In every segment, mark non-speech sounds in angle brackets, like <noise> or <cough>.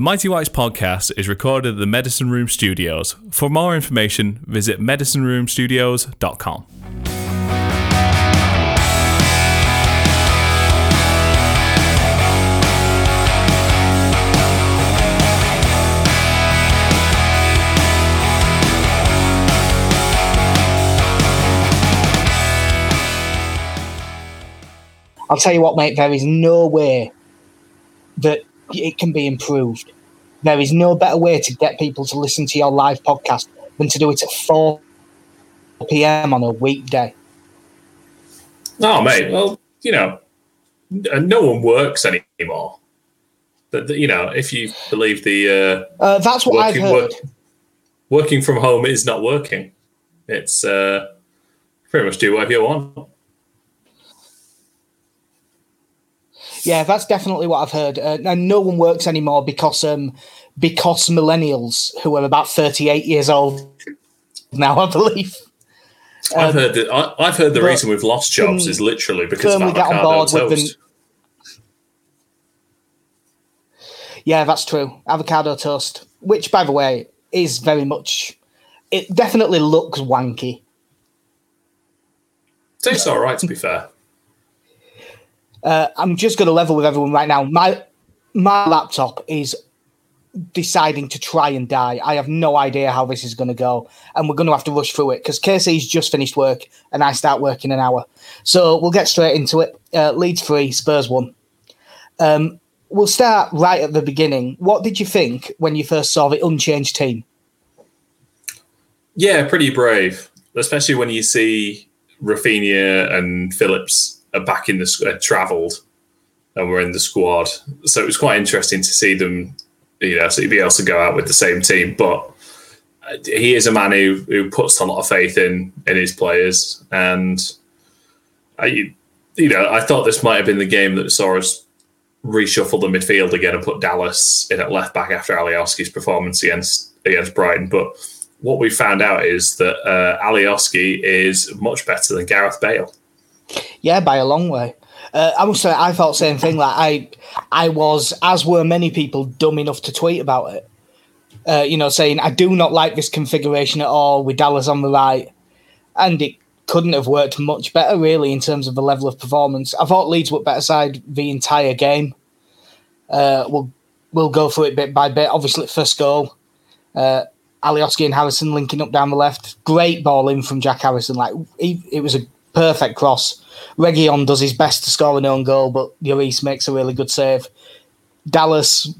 The Mighty Whites podcast is recorded at the Medicine Room Studios. For more information, visit medicineroomstudios.com. I'll tell you what, mate, there is no way that it can be improved. There is no better way to get people to listen to your live podcast than to do it at 4 p.m. on a weekday. Oh, mate, well, you know, no one works anymore. But, you know, if you believe the. Uh, uh, that's what working, I've heard. Work, working from home is not working. It's uh, pretty much do whatever you want. Yeah, that's definitely what I've heard. Uh, and no one works anymore because um, because millennials who are about thirty eight years old now, I believe. I've um, heard that. I, have heard the reason we've lost jobs is literally because of avocado toast. Yeah, that's true. Avocado toast, which, by the way, is very much. It definitely looks wanky. Tastes all right, to be fair. Uh, I'm just going to level with everyone right now. My my laptop is deciding to try and die. I have no idea how this is going to go, and we're going to have to rush through it because Casey's just finished work, and I start work in an hour. So we'll get straight into it. Uh, Leeds three, Spurs one. Um, we'll start right at the beginning. What did you think when you first saw the unchanged team? Yeah, pretty brave, especially when you see Raphinha and Phillips are back in the uh, travelled and were in the squad. So it was quite interesting to see them, you know, so be able to go out with the same team. But uh, he is a man who, who puts a lot of faith in in his players, and I, you know, I thought this might have been the game that saw us reshuffle the midfield again and put Dallas in at left back after Alioski's performance against against Brighton, but. What we found out is that uh, Alioski is much better than Gareth Bale. Yeah, by a long way. Uh, I must say, I felt same thing. Like I, I was, as were many people, dumb enough to tweet about it. Uh, you know, saying I do not like this configuration at all with Dallas on the right, and it couldn't have worked much better, really, in terms of the level of performance. I thought Leeds were better side the entire game. Uh, we'll we'll go through it bit by bit. Obviously, first goal, uh, Alioski and Harrison linking up down the left. Great ball in from Jack Harrison. Like he, it was a perfect cross. Reguilón does his best to score an own goal, but Lloris makes a really good save. Dallas,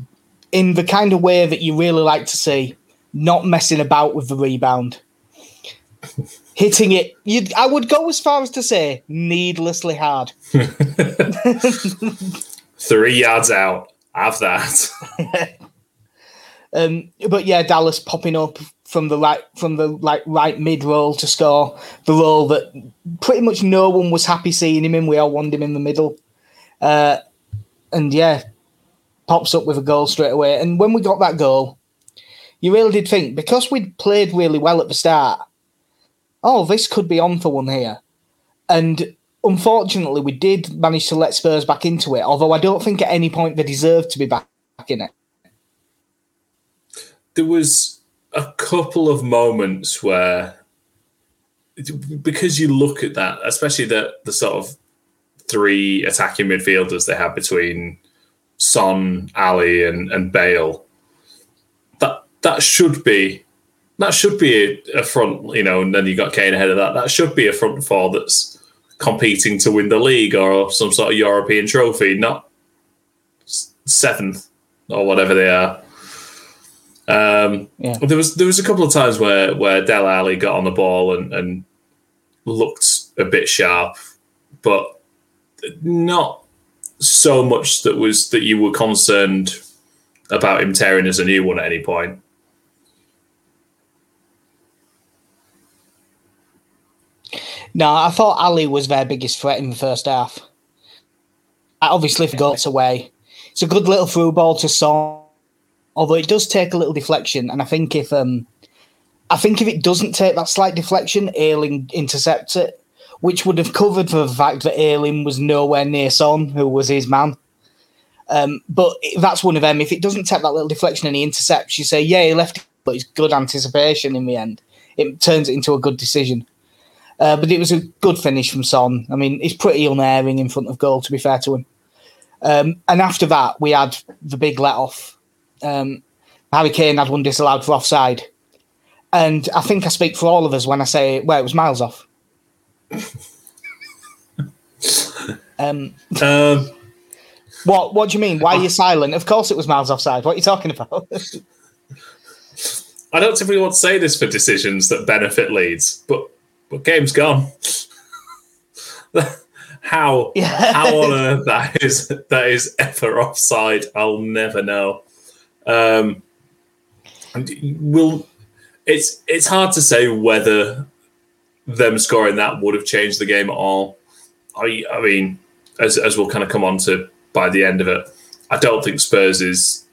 in the kind of way that you really like to see, not messing about with the rebound. <laughs> Hitting it, you I would go as far as to say needlessly hard. <laughs> Three yards out. Have that. <laughs> um, but yeah, Dallas popping up, from the right from the like right mid role to score the role that pretty much no one was happy seeing him in. We all wanted him in the middle, uh, and yeah, pops up with a goal straight away. And when we got that goal, you really did think because we'd played really well at the start. Oh, this could be on for one here, and unfortunately, we did manage to let Spurs back into it. Although I don't think at any point they deserved to be back in it. There was a couple of moments where because you look at that, especially the the sort of three attacking midfielders they have between Son, Alli, and, and Bale, that that should be that should be a, front, you know, and then you got Kane ahead of that. That should be a front four that's competing to win the league or some sort of European trophy, not seventh or whatever they are. Um, yeah. There was there was a couple of times where where Dele Alli got on the ball and, and looked a bit sharp, but not so much that was that you were concerned about him tearing us a new one at any point. No, I thought Alli was their biggest threat in the first half. I Obviously, if goes away, it's a good little through ball to Son although it does take a little deflection, and I think if um, I think if it doesn't take that slight deflection, Ayling intercepts it, which would have covered for the fact that Ayling was nowhere near Son, who was his man. Um, but that's one of them. If it doesn't take that little deflection and he intercepts, you say, yeah, he left, but it's good anticipation in the end. It turns it into a good decision. Uh, but it was a good finish from Son. I mean, he's pretty unerring in front of goal, to be fair to him. Um, and after that, we had the big let off. Um, Harry Kane had one disallowed for offside. And I think I speak for all of us when I say, well, it was miles off. <laughs> um, Um, what What do you mean? Why are you silent? Of course, it was miles offside. What are you talking about? <laughs> I don't typically want to say this for decisions that benefit Leeds, but but game's gone. <laughs> how Yeah. how on earth that is that is ever offside? I'll never know. Um, and will it's it's hard to say whether them scoring that would have changed the game at all. I I mean, as as we'll kind of come on to by the end of it, I don't think Spurs'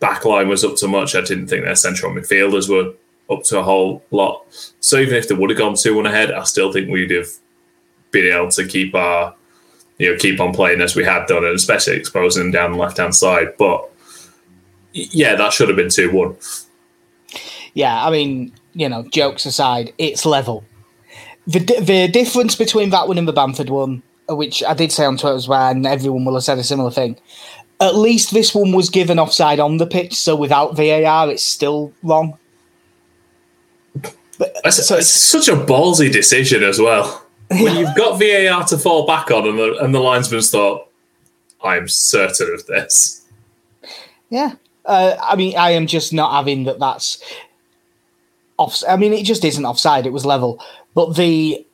back line was up to much. I didn't think their central midfielders were up to a whole lot. So even if they would have gone two one ahead, I still think we'd have been able to keep our you know keep on playing as we had done, and especially exposing them down the left hand side. But yeah, that should have been two one. yeah, I mean, you know, jokes aside, it's level. The the difference between that one and the Bamford one, uh, which I did say on Twitter as well, and everyone will have said a similar thing. At least this one was given offside on the pitch, so without VAR, it's still wrong. But, That's, so that's it's, such a ballsy decision as well. When you've got VAR to fall back on, and the and the linesman's thought, "I'm certain of this." yeah, uh, I mean, I am just not having that. That's off. I mean, it just isn't offside. It was level. But the,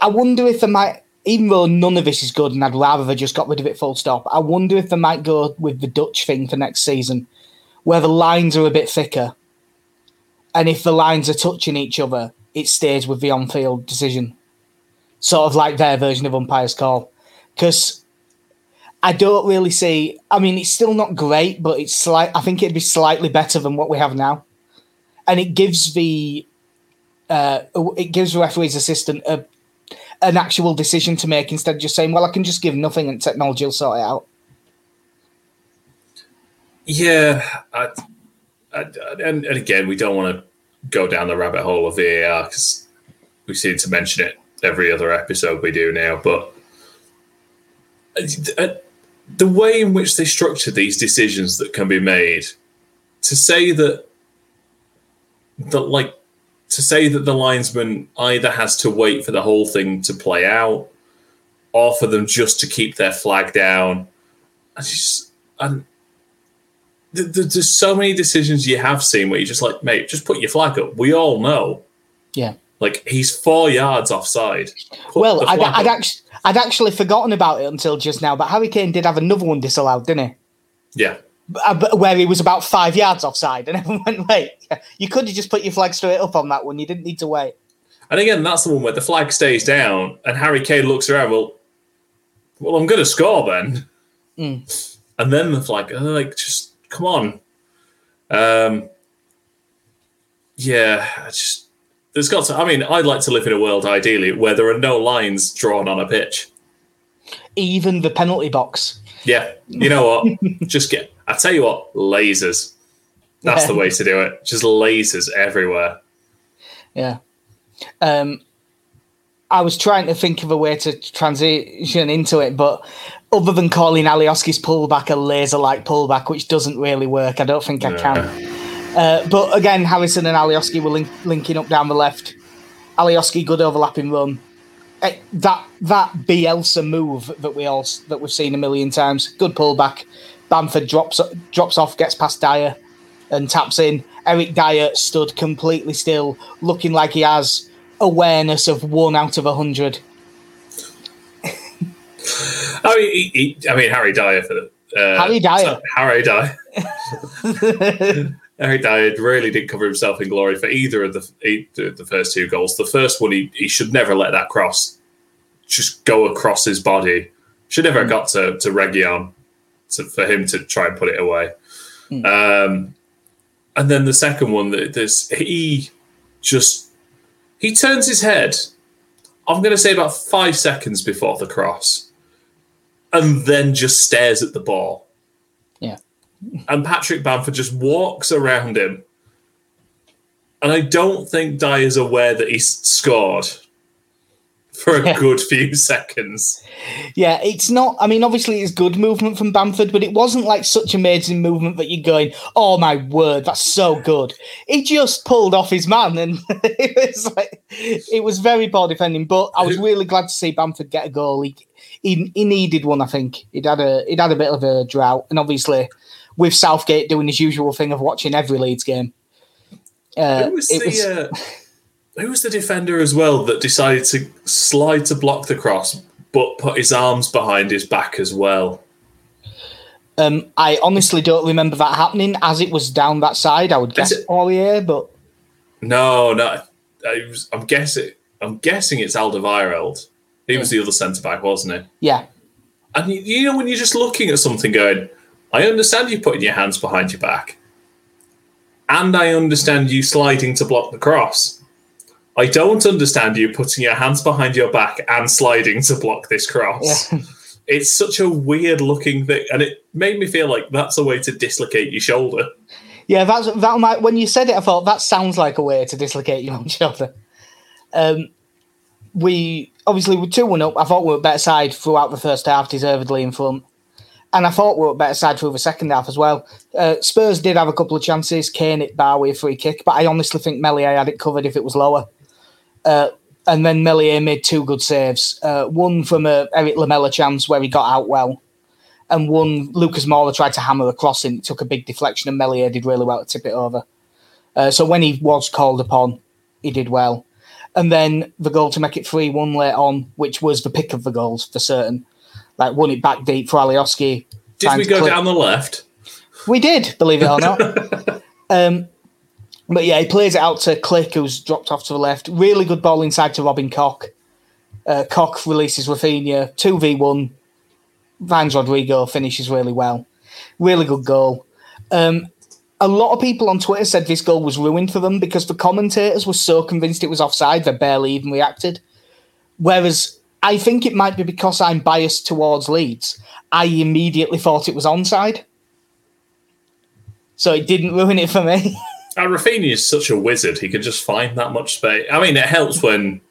I wonder if they might, even though none of this is good, and I'd rather they just got rid of it full stop. I wonder if they might go with the Dutch thing for next season, where the lines are a bit thicker, and if the lines are touching each other, it stays with the on-field decision, sort of like their version of umpire's call, because. I don't really see. I mean, it's still not great, but it's slight. I think it'd be slightly better than what we have now, and it gives the uh, it gives the referee's assistant a, an actual decision to make instead of just saying, "Well, I can just give nothing and technology will sort it out." Yeah, I, I, and, and again, we don't want to go down the rabbit hole of VAR because we seem to mention it every other episode we do now. But uh, the way in which they structure these decisions that can be made, to say that that like to say that the linesman either has to wait for the whole thing to play out, or for them just to keep their flag down, I just and th- th- there's so many decisions you have seen where you're just like, mate, just put your flag up. We all know. Yeah. Like he's four yards offside. Put Well, I'd, I'd actually I'd actually forgotten about it until just now, but Harry Kane did have another one disallowed, didn't he? yeah, Uh, where he was about five yards offside, and <laughs> everyone went, "Wait, you could have just put your flag straight up on that one. You didn't need to wait." and again, that's the one where the flag stays down, and Harry Kane looks around. Well, well, I'm going to score then, Mm. and then the flag. and they're like, just come on. Um, yeah, I just there's got to. I mean, I'd like to live in a world ideally where there are no lines drawn on a pitch. Even the penalty box. Yeah, you know what? <laughs> Just get. I tell you what, lasers. That's Yeah. the way to do it. Just lasers everywhere. Yeah. Um, I was trying to think of a way to transition into it, but other than calling Alioski's pullback a laser-like pullback, which doesn't really work, I don't think I can. <laughs> Uh, but again, Harrison and Alioski were link- linking up down the left. Alioski, good overlapping run. Eh, that that Bielsa move that we all that we've seen a million times. Good pullback. Bamford drops drops off, gets past Dier, and taps in. Eric Dier stood completely still, looking like he has awareness of one out of a hundred. I mean, he, he, I mean Harry Dier for the uh, Harry Dier. Harry Dier. <laughs> Harry Dier really didn't cover himself in glory for either of the either of the first two goals. The first one, he, he should never let that cross just go across his body. Should never have got to to Reguilón to, for him to try and put it away. Um, and then the second one, th- this he just he turns his head. I'm going to say about five seconds before the cross, and then just stares at the ball Yeah. And Patrick Bamford just walks around him. And I don't think Dier's aware that he's scored for a Yeah. good few <laughs> seconds. Yeah, it's not. I mean, obviously, it's good movement from Bamford, but it wasn't like such amazing movement that you're going, "Oh my word, that's so good." He just pulled off his man, and <laughs> it was like it was very poor defending. But I was really glad to see Bamford get a goal. He he, he needed one. I think he'd had a he'd had a bit of a drought, and obviously, with Southgate doing his usual thing of watching every Leeds game. Uh, Who was the was uh, <laughs> who was the defender as well that decided to slide to block the cross, but put his arms behind his back as well? um, I honestly don't remember that happening as it was down that side. I would guess it- Aurier, but No, no. I was, I'm guessing. I'm guessing it's Alderweireld. He was the other centre back, wasn't he? yeah, And you, you know when you're just looking at something, going, "I understand you putting your hands behind your back, and I understand you sliding to block the cross. I don't understand you putting your hands behind your back and sliding to block this cross." yeah. <laughs> it's such a weird looking thing, and it made me feel like that's a way to dislocate your shoulder. Yeah, that's that. Might, when you said it, I thought that sounds like a way to dislocate your own <laughs> shoulder. Um, we obviously were two one up. I thought we were better side throughout the first half, deservedly in front, and I thought we were better side through the second half as well. Uh, Spurs did have a couple of chances. Kane hit Barwy a free kick, but I honestly think Meslier had it covered if it was lower. Uh, and then Meslier made two good saves. Uh, one from a Erik Lamela chance where he got out well, and one Lucas Moura tried to hammer a crossing. Took a big deflection, and Meslier did really well to tip it over. Uh, so when he was called upon, he did well. And then the goal to make it 3 1 late on, which was the pick of the goals for certain. Like, won it back deep for Alioski. Did we go clip- down the left? We did, believe it or not. <laughs> um, but yeah, he plays it out to Klich, who's dropped off to the left. Really good ball inside to Robin Koch. Uh, Koch releases Raphinha, 2v1. Vines Rodrigo finishes really well. Really good goal. Um, a lot of people on Twitter said this goal was ruined for them because the commentators were so convinced it was offside they barely even reacted. Whereas I think it might be because I'm biased towards Leeds. I immediately thought it was onside. So it didn't ruin it for me. And <laughs> uh, Raphinha is such a wizard; he can just find that much space. I mean, it helps when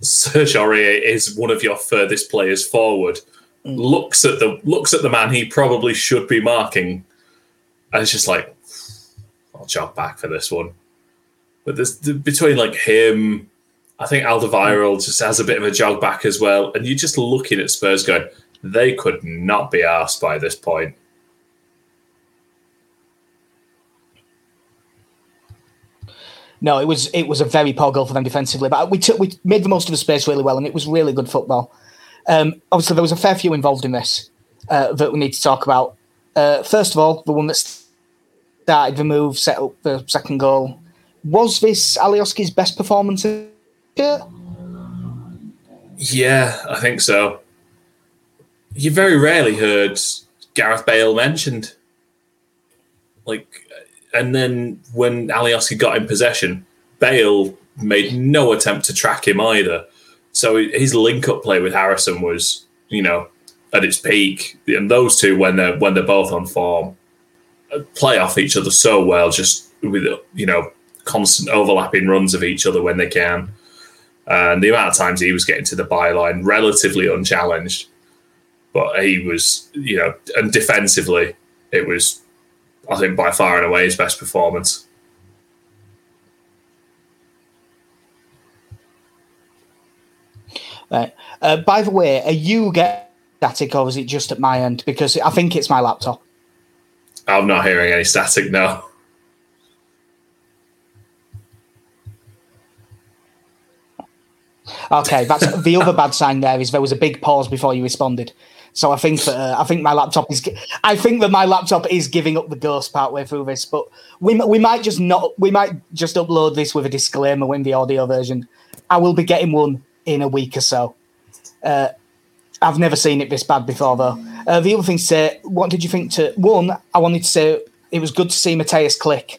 Serge Aurier is one of your furthest players forward. Looks at the looks at the man he probably should be marking, and it's just like, I'll jump back for this one. But there's between like him, I think Alderweireld just has a bit of a jog back as well, and you're just looking at Spurs going, they could not be asked by this point. no, it was it was a very poor goal for them defensively, but we took we made the most of the space really well, and it was really good football. Um, obviously, there was a fair few involved in this uh, that we need to talk about. Uh, first of all, the one that started the move, set up the second goal. Was this Alioski's best performance? Yeah. Yeah, I think so. You very rarely heard Gareth Bale mentioned. Like, and then when Alioski got in possession, Bale made no attempt to track him either. So his link-up play with Harrison was, you know, at its peak. And those two, when they're when they're both on form, uh, play off each other so well, just with you know constant overlapping runs of each other when they can. And the amount of times he was getting to the byline relatively unchallenged, but he was, you know, and defensively, it was, I think, by far and away his best performance. Right. Uh, by the way, are you getting static or is it just at my end? Because I think it's my laptop. I'm not hearing any static now. Okay, that's the other bad sign. There is there was a big pause before you responded. So I think that uh, I think my laptop is. I think that my laptop is giving up the ghost part way through this. But we we might just not. We might just upload this with a disclaimer in the audio version. I will be getting one in a week or so. Uh, I've never seen it this bad before though. Uh, the other thing to say, what did you think? To one, I wanted to say it was good to see Mateusz Klich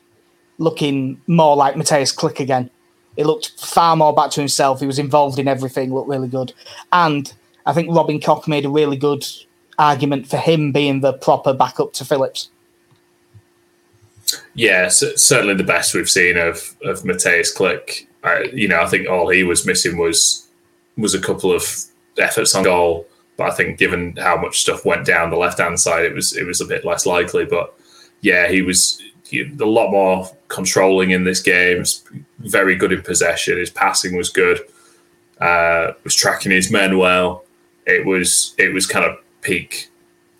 looking more like Mateusz Klich again. It looked far more back to himself. He was involved in everything. Looked really good, and I think Robin Koch made a really good argument for him being the proper backup to Phillips. Yeah, certainly the best we've seen of of Mateusz Klich. you know, I think all he was missing was was a couple of efforts on goal. But I think, given how much stuff went down the left hand side, it was it was a bit less likely. But yeah, he was he, a lot more controlling in this game. Very good in possession. His passing was good. Uh, was tracking his men well. It was it was kind of peak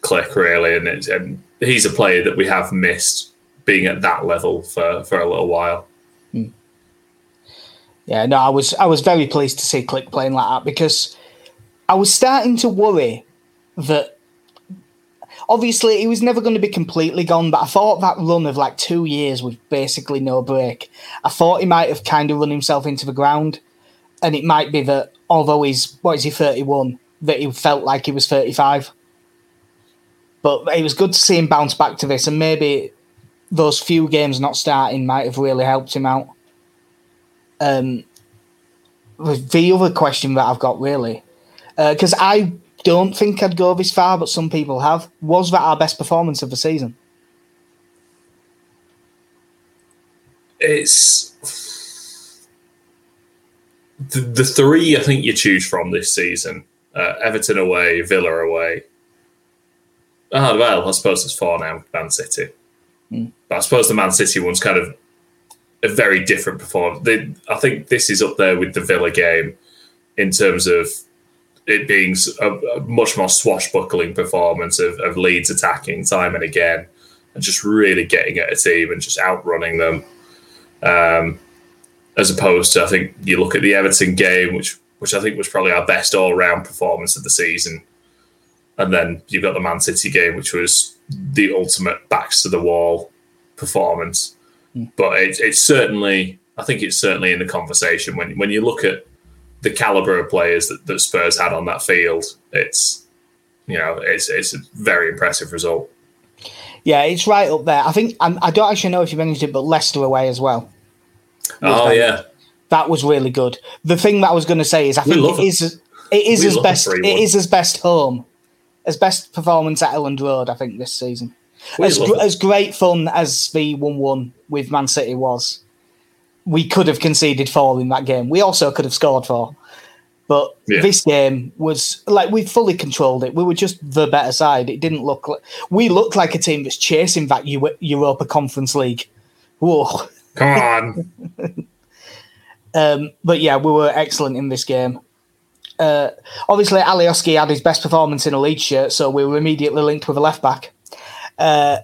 Klich really, and, and he's a player that we have missed being at that level for, for a little while. Hmm. Yeah, no, I was I was very pleased to see Klich playing like that because I was starting to worry that obviously he was never going to be completely gone, but I thought that run of like two years with basically no break, I thought he might have kind of run himself into the ground. And it might be that although he's what is he, thirty one, that he felt like he was thirty five. But it was good to see him bounce back to this and maybe those few games not starting might have really helped him out. Um, the other question that I've got really, because uh, I don't think I'd go this far, but some people have. Was that our best performance of the season? It's the, the three I think you choose from this season: uh, Everton away, Villa away. Ah, oh, well, I suppose it's four now. Man City. Mm. But I suppose the Man City one's kind of a very different performance. They, I think this is up there with the Villa game in terms of it being a, a much more swashbuckling performance of, of, Leeds attacking time and again and just really getting at a team and just outrunning them. Um, as opposed to, I think you look at the Everton game, which which I think was probably our best all round performance of the season. And then you've got the Man City game, which was the ultimate backs to the wall performance. Mm. But it's it's certainly I think it's certainly in the conversation when when you look at the caliber of players that, that Spurs had on that field. It's you know it's it's a very impressive result. Yeah, it's right up there. I think I'm, I do not actually know if you mentioned it, but Leicester away as well. Oh that, yeah, that was really good. The thing that I was going to say is I think it is—it is as best it is as best home as best performance at Elland Road, I think, this season. as, gr- as great fun as the 1 1 with Man City was, we could have conceded four in that game. We also could have scored four. But yeah. this game was like we fully controlled it. We were just the better side. It didn't look like we looked like a team that's chasing that U- Europa Conference League. Whoa. Come on. <laughs> um, but yeah, we were excellent in this game uh, obviously Alioski had his best performance in a lead shirt, so we were immediately linked with a left back. Uh,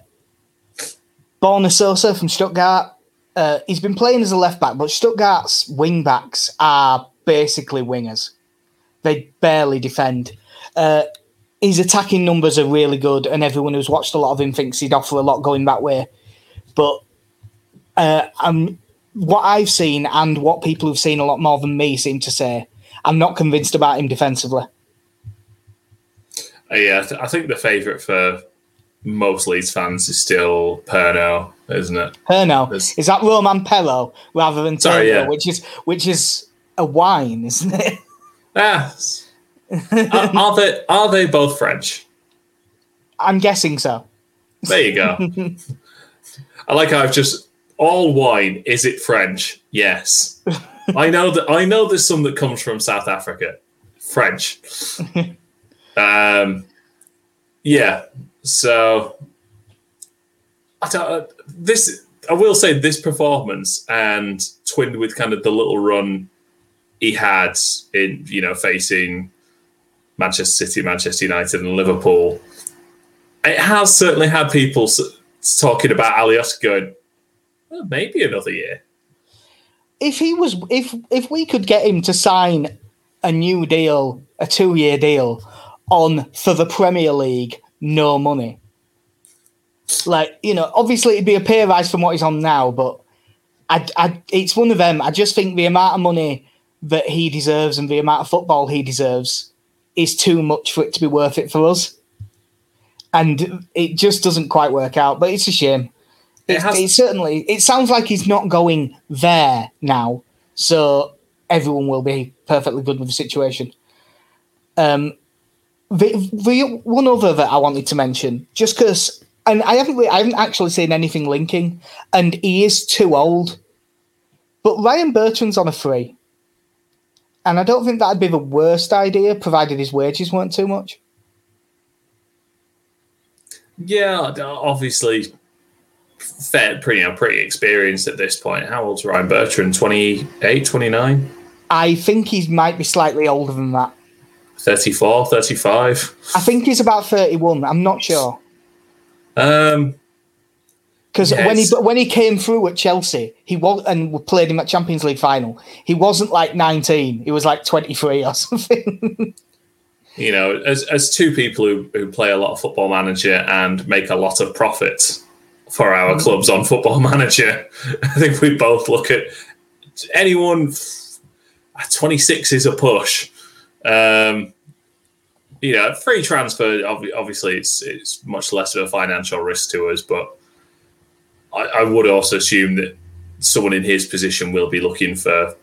Borna Sosa from Stuttgart. Uh, he's been playing as a left back, but Stuttgart's wing backs are basically wingers. They barely defend. Uh, his attacking numbers are really good, and everyone who's watched a lot of him thinks he'd offer a lot going that way. But uh, um, what I've seen and what people who've seen a lot more than me seem to say I'm not convinced about him defensively. Uh, yeah, I, th- I think the favourite for most Leeds fans is still Perno, isn't it? Perno There's... is that Romain Perraud rather than Sorry, yeah. which is which is a wine, isn't it? Ah, are, <laughs> are they are they both French? I'm guessing so. There you go. <laughs> I like how I've just all wine. Is it French? Yes. I know that I know there's some that comes from South Africa, French. <laughs> um, yeah. So I don't, this I will say this performance and twinned with kind of the little run he had in you know facing Manchester City, Manchester United, and Liverpool. It has certainly had people talking about Alios going, well, maybe another year if he was if if we could get him to sign a new deal, a two year deal on for the Premier League, no money. Like you know, obviously it'd be a pay rise from what he's on now, but I, I, it's one of them. I just think the amount of money that he deserves and the amount of football he deserves is too much for it to be worth it for us. And it just doesn't quite work out, but it's a shame. It, has- it certainly it sounds like he's not going there now, so everyone will be perfectly good with the situation. Um, the, the one other that I wanted to mention, just because, and I haven't, I haven't actually seen anything linking, and he is too old. But Ryan Bertrand's on a free, and I don't think that'd be the worst idea, provided his wages weren't too much. Yeah, obviously, fair, pretty, you know, pretty experienced at this point. How old's Ryan Bertrand? 28, 29? I think he might be slightly older than that. 34, 35? I think he's about 31. I'm not sure. Um, because yes. when he when he came through at Chelsea, he was and played him at Champions League final. He wasn't like 19; he was like 23 or <laughs> something. you know, as as two people who, who play a lot of Football Manager and make a lot of profit for our mm. clubs on Football Manager, <laughs> I think we both look at anyone. 26 is a push. Um, you know, free transfer. Obviously, it's it's much less of a financial risk to us, but I, I would also assume that someone in his position will be looking for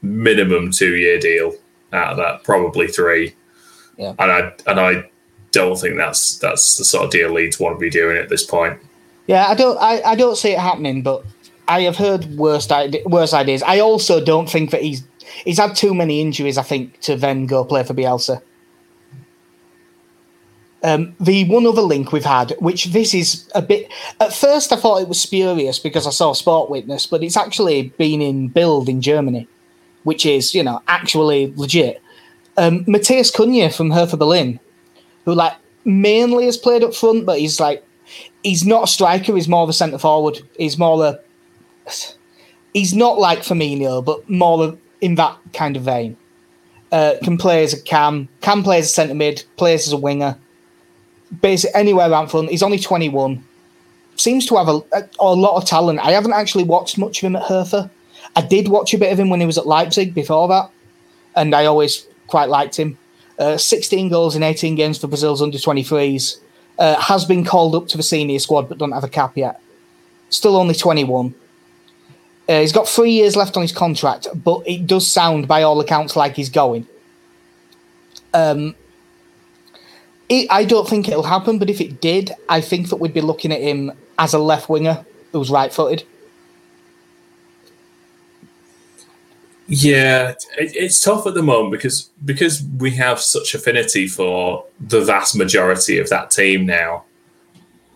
minimum two year deal out of that, probably three. Yeah. And I and I don't think that's that's the sort of deal Leeds want to be doing at this point. Yeah, I don't I, I don't see it happening, but I have heard worse worse ideas. I also don't think that he's he's had too many injuries. I think to then go play for Bielsa. Um, the one other link we've had, which this is a bit. At first, I thought it was spurious because I saw Sport Witness, but it's actually been in Bild in Germany, which is you know actually legit. Um, Matheus Cunha from Hertha Berlin, who like mainly has played up front, but he's like he's not a striker. He's more of a centre forward. He's more a he's not like Firmino, but more in that kind of vein. Uh, can play as a cam, can play as a centre mid, plays as a winger basically anywhere around front. He's only 21. Seems to have a, a, a, lot of talent. I haven't actually watched much of him at Hertha. I did watch a bit of him when he was at Leipzig before that, and I always quite liked him. Uh, 16 goals in 18 games for Brazil's under 23s. Uh, has been called up to the senior squad but don't have a cap yet. Still only 21. Uh, he's got three years left on his contract, but it does sound, by all accounts, like he's going. Um, it, I don't think it'll happen, but if it did, I think that we'd be looking at him as a left winger who's right footed. Yeah, it, it's tough at the moment because because we have such affinity for the vast majority of that team now,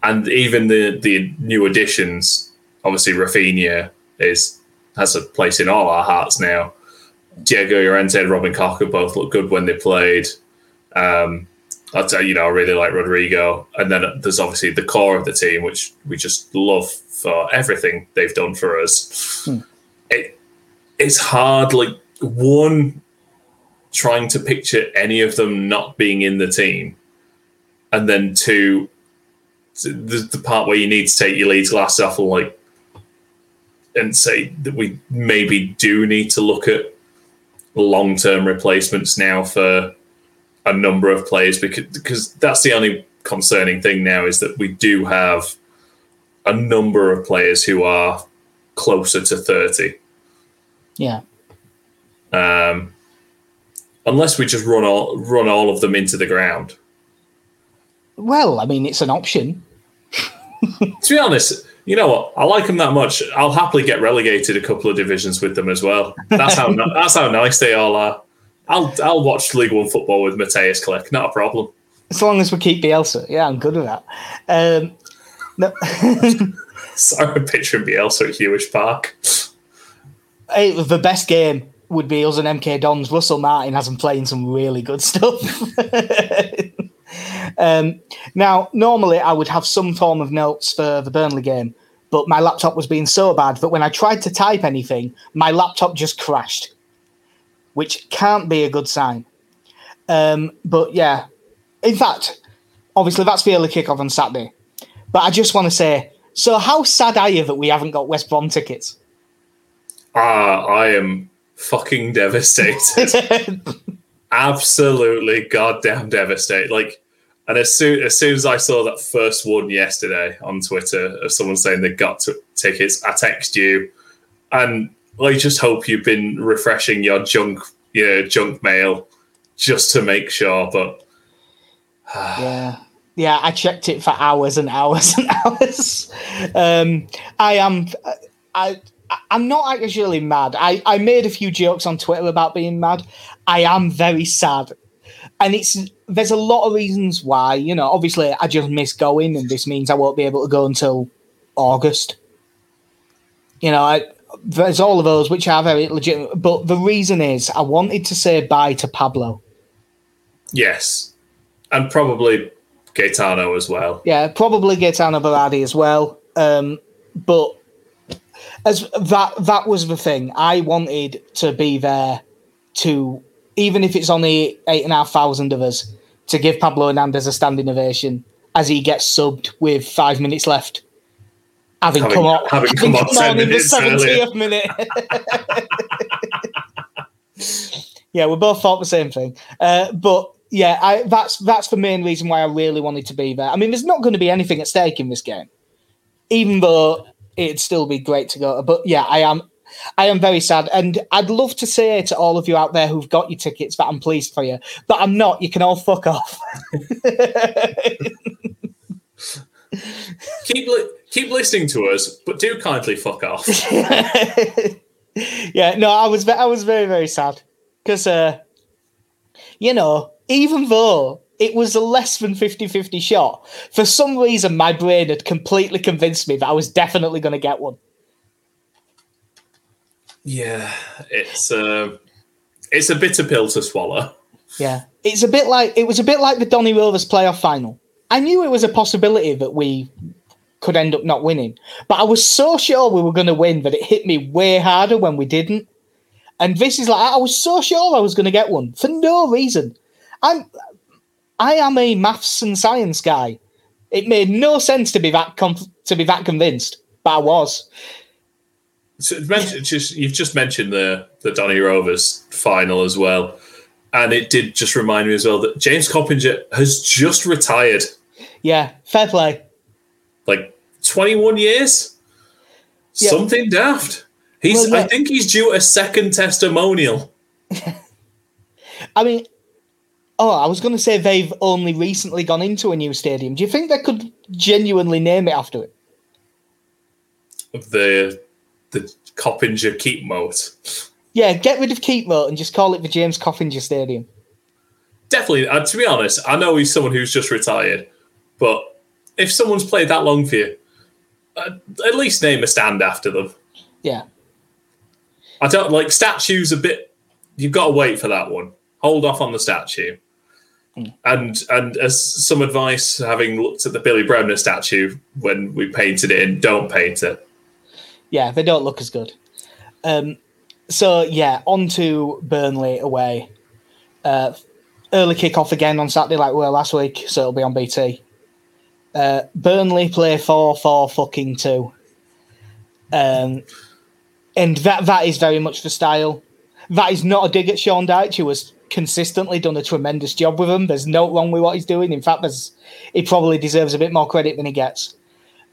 and even the the new additions. Obviously, Raphinha is has a place in all our hearts now. Diego Llorente and Robin Koch both look good when they played. Um, I'd say, you know, I really like Rodrigo. And then there's obviously the core of the team, which we just love for everything they've done for us. Hmm. It, it's hard, like, one, trying to picture any of them not being in the team. And then two, the, the part where you need to take your Leeds glass off and, like, and say that we maybe do need to look at long term replacements now for a number of players because because that's the only concerning thing now is that we do have a number of players who are closer to 30. Yeah. Um, unless we just run all run all of them into the ground. Well, I mean, it's an option. <laughs> to be honest, you know what? I like them that much. I'll happily get relegated a couple of divisions with them as well. That's how <laughs> that's how nice they all are. I'll I'll watch League One football with Mateusz Klich, not a problem. As long as we keep Bielsa, yeah, I'm good with that. Um, no. <laughs> Sorry, I'm picturing Bielsa at Huish Park. <laughs> Hey, the best game would be us and MK Dons. Russell Martin has him playing some really good stuff. <laughs> um, now, normally I would have some form of notes for the Burnley game, but my laptop was being so bad that when I tried to type anything, my laptop just crashed which can't be a good sign. Um, but yeah, in fact, obviously that's the early kickoff on Saturday. But I just want to say, so how sad are you that we haven't got West Brom tickets? Ah, uh, I am fucking devastated. <laughs> Absolutely goddamn devastated. Like, and as soon as soon as I saw that first one yesterday on Twitter of someone saying they got t- tickets, I text you, and I just hope you've been refreshing your junk, your junk mail, just to make sure. But <sighs> yeah. Yeah, I checked it for hours and hours <laughs> and hours. Um, I am, I, I'm not actually mad. I, I made a few jokes on Twitter about being mad. I am very sad, and it's there's a lot of reasons why. You know, obviously I just miss going, and this means I won't be able to go until August. You know, I, there's all of those which are very legitimate. But the reason is I wanted to say bye to Pablo. Yes, and probably Gaetano as well. Yeah, probably Gaetano Berardi as well. Um, but as that that was the thing. I wanted to be there to even if it's only eight and a half thousand of us to give Pablo Hernandez a standing ovation as he gets subbed with five minutes left. Having, Having- come on, having come on 10 in the seventieth minute. yeah, we both thought the same thing. Uh, but yeah, I, that's that's the main reason why I really wanted to be there. I mean, there's not going to be anything at stake in this game, even though it'd still be great to go. But yeah, I am. I am very sad, and I'd love to say to all of you out there who've got your tickets that I'm pleased for you, but I'm not. You can all fuck off. <laughs> Keep li- keep listening to us, but do kindly fuck off. <laughs> yeah, no, I was I was very very sad because uh, you know even though it was a less than 50-50 shot, for some reason my brain had completely convinced me that I was definitely going to get one. yeah, it's uh, it's a bitter pill to swallow. Yeah, it's a bit like it was a bit like the Donny Rovers playoff final. I knew it was a possibility that we could end up not winning, but I was so sure we were going to win that it hit me way harder when we didn't. And this is like I was so sure I was going to get one for no reason. I'm I am a maths and science guy. It made no sense to be that conf- to be that convinced, but I was. So you've just mentioned the the Donny Rovers final as well, and it did just remind me as well that James Coppinger has just retired, Yeah, fair play. like twenty one years, Yeah. something daft. He's Well, yeah. I think he's due a second testimonial. <laughs> I mean, oh, I was going to say they've only recently gone into a new stadium. Do you think they could genuinely name it after it? of the the Coppinger Keepmoat. Yeah, get rid of Keepmoat and just call it the James Coppinger Stadium. Definitely, uh, to be honest, I know he's someone who's just retired, but if someone's played that long for you, at least name a stand after them. Yeah, I don't like statues a bit. You've got to wait for that one. Hold off on the statue. And and as some advice, having looked at the Billy Bremner statue when we painted it in, don't paint it. yeah, they don't look as good. Um, so yeah, on to Burnley away. Uh, early kick-off again on Saturday, like we were last week, so it'll be on BT. Uh, Burnley play four four fucking two, um, and that that is very much the style. That is not a dig at Sean Dyche, who has consistently done a tremendous job with them. There's no wrong with what he's doing. In fact, there's he probably deserves a bit more credit than he gets.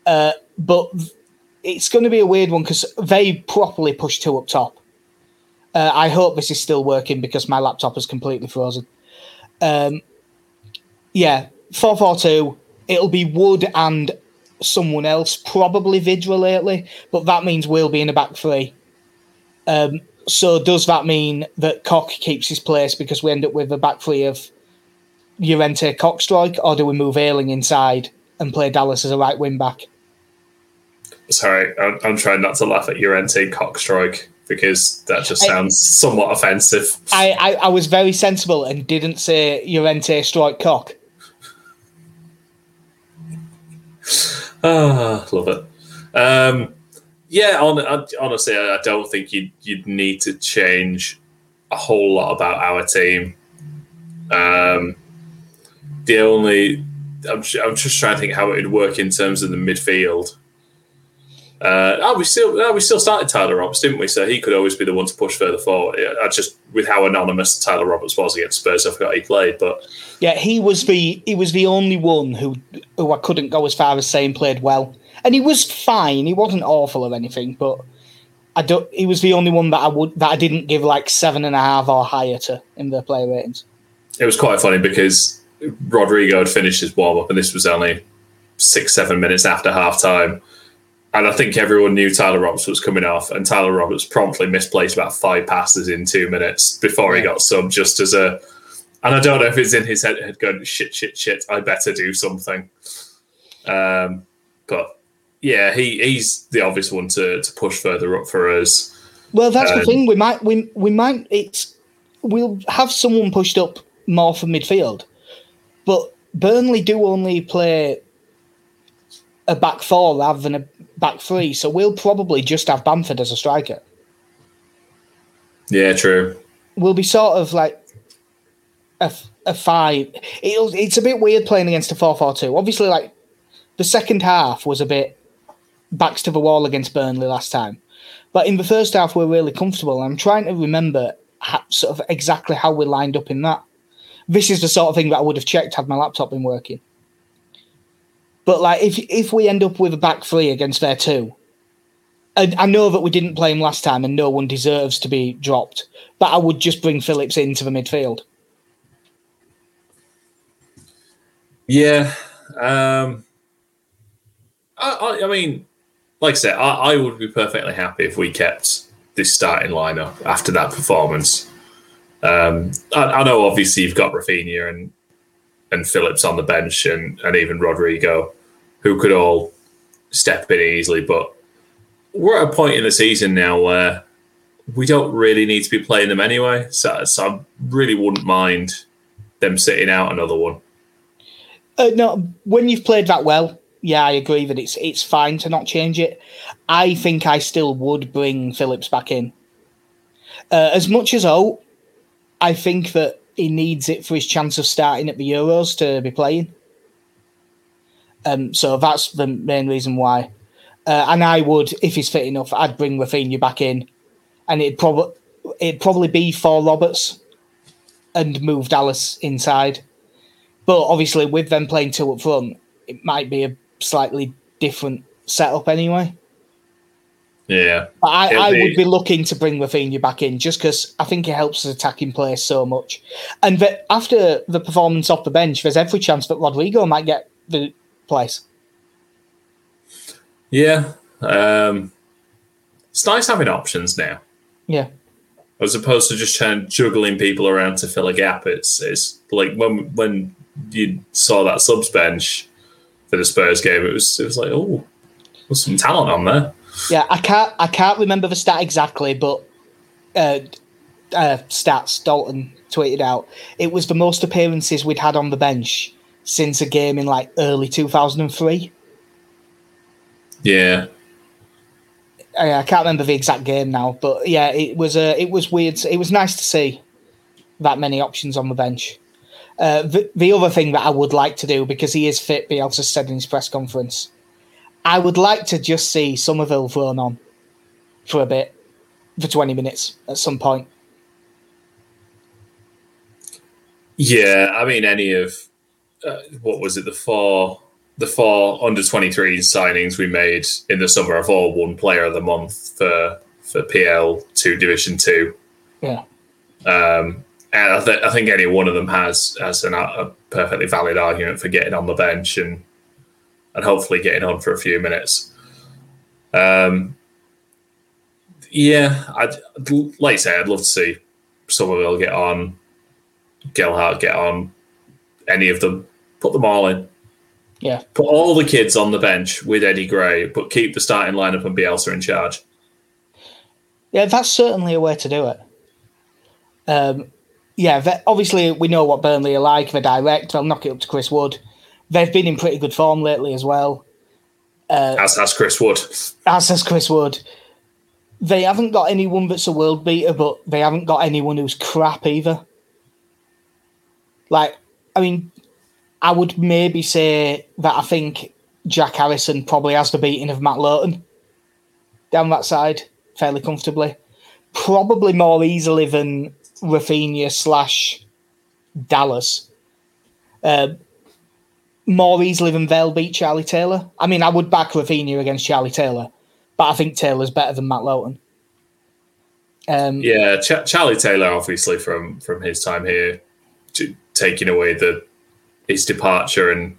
Uh, but it's going to be a weird one because they properly push two up top. Uh, I hope this is still working because my laptop is completely frozen. Um, yeah, four four two. It'll be Wood and someone else, probably Vydra lately, but that means we'll be in a back three. Um, so does that mean that Koch keeps his place because we end up with a back three of Llorente Cockstrike, or do we move Ayling inside and play Dallas as a right wing back? Sorry, I'm, I'm trying not to laugh at your NT cockstrike because that just I- sounds somewhat offensive. I, I, I was very sensible and didn't say Llorente strike cock. <sighs> Ah, love it. Um, yeah, on, on, honestly, I I don't think you'd, you'd need to change a whole lot about our team. Um, the only, I'm, I'm just trying to think how it would work in terms of the midfield. Uh, oh, we still, oh, we still started Tyler Roberts, didn't we? So he could always be the one to push further forward. I just with how anonymous Tyler Roberts was against Spurs, I forgot he played. But Yeah, he was the he was the only one who who I couldn't go as far as saying played well, and he was fine. He wasn't awful or anything, but I don't. He was the only one that I would that I didn't give like seven and a half or higher to in the player ratings. it was quite funny because Rodrigo had finished his warm up, and this was only six, seven minutes after half time. And I think everyone knew Tyler Roberts was coming off, and Tyler Roberts promptly misplaced about five passes in two minutes before he got subbed, just as a. And I don't know if it's in his head, head going shit, shit, shit. I better do something. Um, but yeah, he, he's the obvious one to, to push further up for us. Well, that's the Um, thing. We might we we might it's we'll have someone pushed up more from midfield, but Burnley do only play a back four rather than a back three, so we'll probably just have Bamford as a striker. Yeah, true. We'll be sort of like a, a five. It'll, it's a bit weird playing against a four four two. Obviously, like the second half was a bit backs to the wall against Burnley last time. But in the first half, we're really comfortable. I'm trying to remember ha- sort of exactly how we lined up in that. This is the sort of thing that I would have checked had my laptop been working. But like, if if we end up with a back three against their two, and I know that we didn't play him last time, and no one deserves to be dropped. But I would just bring Phillips into the midfield. Yeah. Um, I, I, I mean, like I said, I, I would be perfectly happy if we kept this starting lineup after that performance. Um, I, I know obviously you've got Raphinha and and Phillips on the bench and, and even Rodrigo, who could all step in easily, but we're at a point in the season now where we don't really need to be playing them anyway. So, so I really wouldn't mind them sitting out another one. Uh, no, when you've played that well, yeah, I agree that it's it's fine to not change it. I think I still would bring Phillips back in. Uh, as much as oh, I think that he needs it for his chance of starting at the Euros to be playing. Um, so that's the main reason why. Uh, and I would, if he's fit enough, I'd bring Raphinha back in, and it'd probably it'd probably be for Roberts, and move Dallas inside. But obviously, with them playing two up front, it might be a slightly different setup anyway. Yeah. But I, I be- would be looking to bring Raphinha back in just because I think it helps us attacking play so much. And that after the performance off the bench, there's every chance that Rodrigo might get the place. Yeah. Um, it's nice having options now. Yeah. As opposed to just trying juggling people around to fill a gap. It's it's like when when you saw that subs bench for the Spurs game, it was it was like, oh, there's some talent on there. Yeah, I can't I can't remember the stat exactly, but uh, uh, stats Dalton tweeted out it was the most appearances we'd had on the bench since a game in like early two thousand and three. Yeah. I, I can't remember the exact game now, but yeah, it was uh, it was weird. It was nice to see that many options on the bench. Uh, the, the other thing that I would like to do because he is fit, Bielsa said in his press conference, I would like to just see Summerville thrown on for a bit, for twenty minutes at some point. Yeah, I mean, any of uh, what was it? The four, the four under twenty three signings we made in the summer have all won Player of the Month for for PL two Division two. Yeah, Um, and I, th- I think any one of them has has an, a perfectly valid argument for getting on the bench and and hopefully getting on for a few minutes. Um, yeah, I'd like I say, I'd love to see Summerville get on, Gelhardt get on, any of them, put them all in. yeah, Put all the kids on the bench with Eddie Gray, but keep the starting lineup and Bielsa in charge. yeah. That's certainly a way to do it. Um, yeah, obviously we know what Burnley are like. They're direct. They'll knock it up to Chris Wood. They've been in pretty good form lately as well. As has Chris Wood. as says Chris Wood. They haven't got anyone that's a world beater, but they haven't got anyone who's crap either. Like, I mean, I would maybe say that I think Jack Harrison probably has the beating of Matt Lowton down that side fairly comfortably. Probably more easily than Raphinha slash Dallas. Uh, more easily than they'll beat Charlie Taylor. I mean, I would back Raphinha against Charlie Taylor, but I think Taylor's better than Matt Lowton. Um, Yeah, Ch- Charlie Taylor, obviously from from his time here, t- taking away the his departure and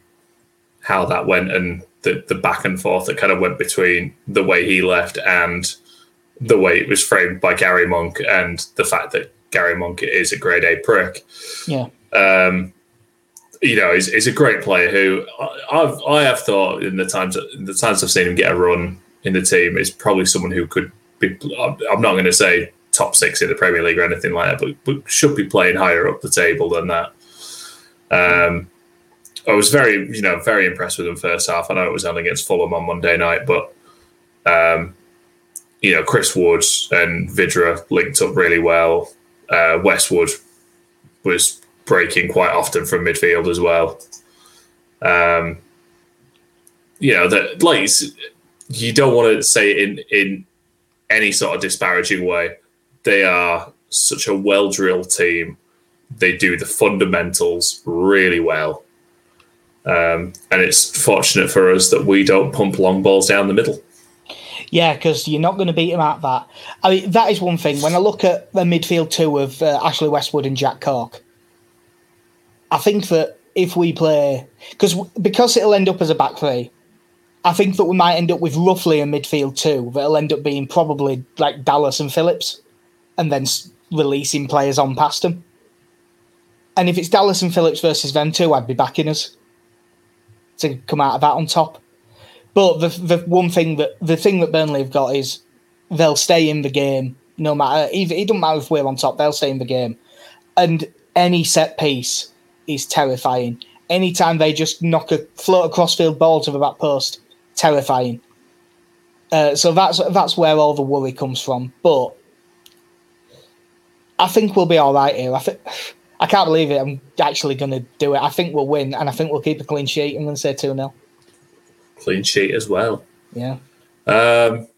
how that went and the, the back and forth that kind of went between the way he left and the way it was framed by Gary Monk and the fact that Gary Monk is a grade A prick. Yeah. Um, you know, he's, he's a great player who I've I have thought in the times the times I've seen him get a run in the team is probably someone who could be. I'm not going to say top six in the Premier League or anything like that, but, but should be playing higher up the table than that. Um, I was very, you know, very impressed with him first half. I know it was only against Fulham on Monday night, but um, you know, Chris Wood and Vydra linked up really well. Uh, Westwood was breaking quite often from midfield as well. Um, you know that, like, you don't want to say it in in any sort of disparaging way. They are such a well drilled team. They do the fundamentals really well. Um, and it's fortunate for us that we don't pump long balls down the middle. Yeah, because you're not going to beat them at that. I mean, that is one thing. When I look at the midfield two of uh, Ashley Westwood and Jack Cork, I think that if we play, because because it'll end up as a back three, I think that we might end up with roughly a midfield two that'll end up being probably like Dallas and Phillips, and then releasing players on past them. And if it's Dallas and Phillips versus them two, I'd be backing us to come out of that on top. But the the one thing that the thing that Burnley have got is they'll stay in the game no matter. It doesn't matter if we're on top; they'll stay in the game. And any set piece is terrifying. Anytime they just knock a float across field ball to the back post, terrifying. Uh, so that's that's where all the worry comes from. But I think we'll be all right here. I think I can't believe it. I'm actually going to do it. I think we'll win, and I think we'll keep a clean sheet. I'm going to say 2 0. Clean sheet as well. Yeah. Um,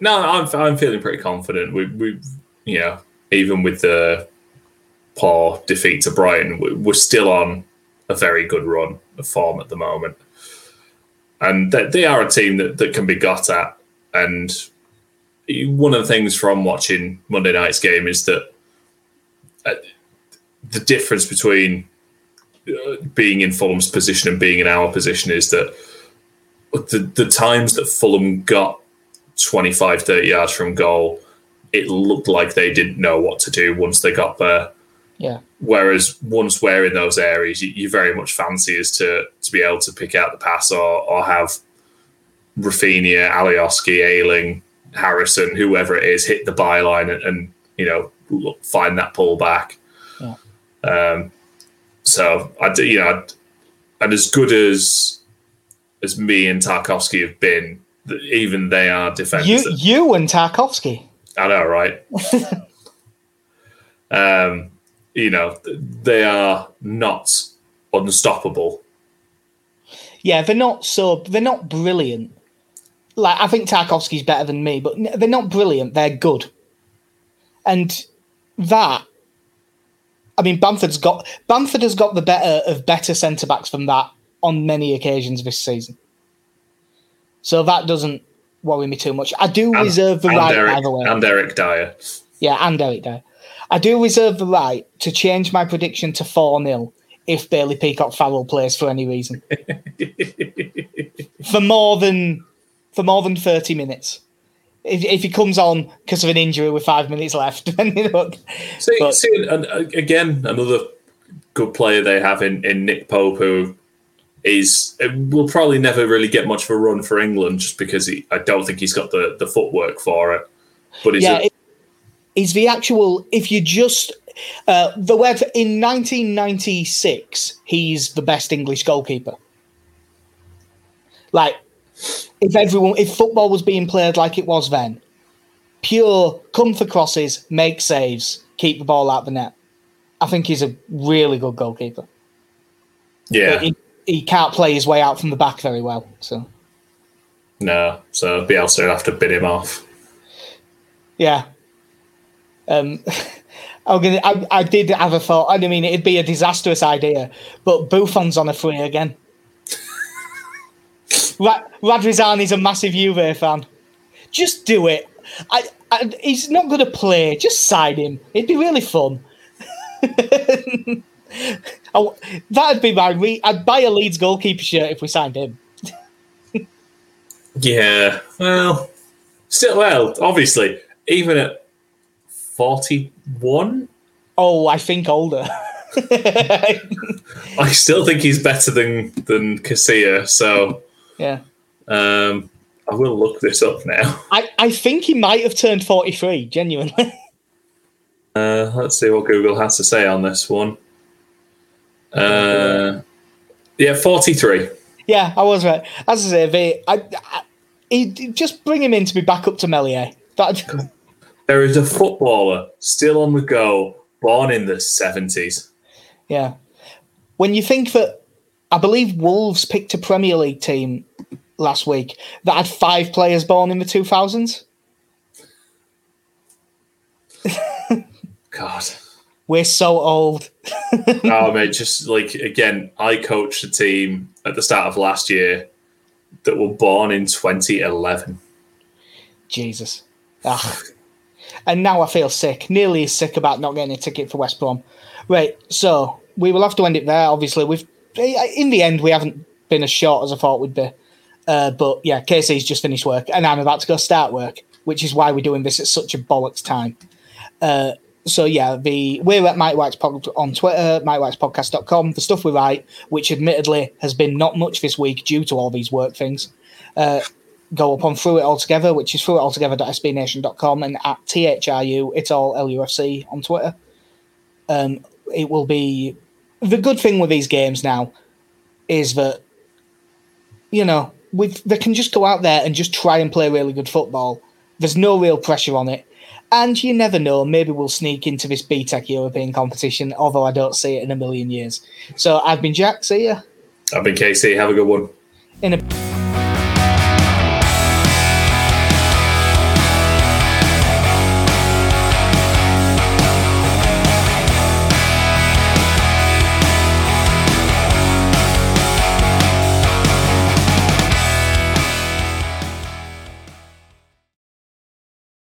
no, I'm, I'm feeling pretty confident. We, we, yeah, even with the poor defeat to Brighton, we're still on a very good run of form at the moment. And they are a team that, that can be got at. And one of the things from watching Monday night's game is that uh, the difference between uh, being in Fulham's position and being in our position is that the, the times that Fulham got 25, 30 yards from goal, it looked like they didn't know what to do once they got there. Yeah. Whereas once we're in those areas, you, you very much fancy as to to be able to pick out the pass or, or have Raphinha, Alioski, Ayling, Harrison, whoever it is, hit the byline and, and you know find that pull back. Um, so I, you know, I, and as good as as Mee and Tarkowski have been, even they are defenders. You, you and Tarkowski. I know, right? <laughs> um, you know, they are not unstoppable. Yeah, they're not so they're not brilliant. Like I think Tarkowski's better than me, but they're not brilliant. They're good, and that I mean, Bamford's got Bamford has got the better of better centre backs from that on many occasions this season. So that doesn't worry me too much. I do and, reserve the right, Eric, by the way. And Eric Dier. Yeah, and Eric Dier. I do reserve the right to change my prediction to 4 0 if Bailey Peacock Farrell plays for any reason. <laughs> for more than for more than 30 minutes if, if he comes on because of an injury with five minutes left. <laughs> then you know, see, but, see and, uh, again, another good player they have in, in Nick Pope, who is uh, will probably never really get much of a run for England just because he, I don't think he's got the, the footwork for it. But he's, yeah, a, he's the actual. If you just uh, the word in 1996, he's the best English goalkeeper. Like if everyone if football was being played like it was then, pure come for crosses, make saves, keep the ball out the net. I think he's a really good goalkeeper. Yeah. He, he, can't play his way out from the back very well. So No. So Bielsa will have to bid him off. Yeah. Um <laughs> I'm gonna, I, I did have a thought. I mean, it'd be a disastrous idea, but Buffon's on a free again. <laughs> Ra- Radrizzani's a massive Juve fan. Just do it. I, I, he's not going to play. Just sign him. It'd be really fun. <laughs> Oh, that'd be my. Re- I'd buy a Leeds goalkeeper shirt if we signed him. Yeah, well, still, well, obviously, even at 41, Oh, I think older. <laughs> I still think he's better than than Casilla. So yeah. um, I will look this up now. <laughs> I, I think he might have turned 43, genuinely. Uh, let's see what Google has to say on this one. Uh, yeah, 43. yeah, I was right. As I say, they, I, I, he, just bring him in to be back up to Meslier. That, There is a footballer still on the go, born in the 70s. yeah. When you think that, I believe Wolves picked a Premier League team last week that had five players born in the 2000s. God. We're so old. <laughs> oh, mate, just like, again, I coached a team at the start of last year that were born in 2011. Jesus. Ah. <laughs> And now I feel sick, nearly as sick about not getting a ticket for West Brom. Right, so we will have to end it there. Obviously, we've in the end we haven't been as short as I thought we'd be. Uh, but yeah, Casey's just finished work, and I'm about to go start work, which is why we're doing this at such a bollocks time. Uh, so yeah, the we're at Mike White's pod on Twitter, MikeWhite'sPodcast.com. The stuff we write, which admittedly has been not much this week due to all these work things. Uh, go up on Through It All Together, which is throughitalltogether.sbnation.com and at THRU, it's all LUFC on Twitter. Um, it will be the good thing with these games now is that, you know, with they can just go out there and just try and play really good football. There's no real pressure on it. And you never know, maybe we'll sneak into this BTEC European competition, although I don't see it in a million years. So I've been Jack, see ya. I've been Casey. Have a good one. In a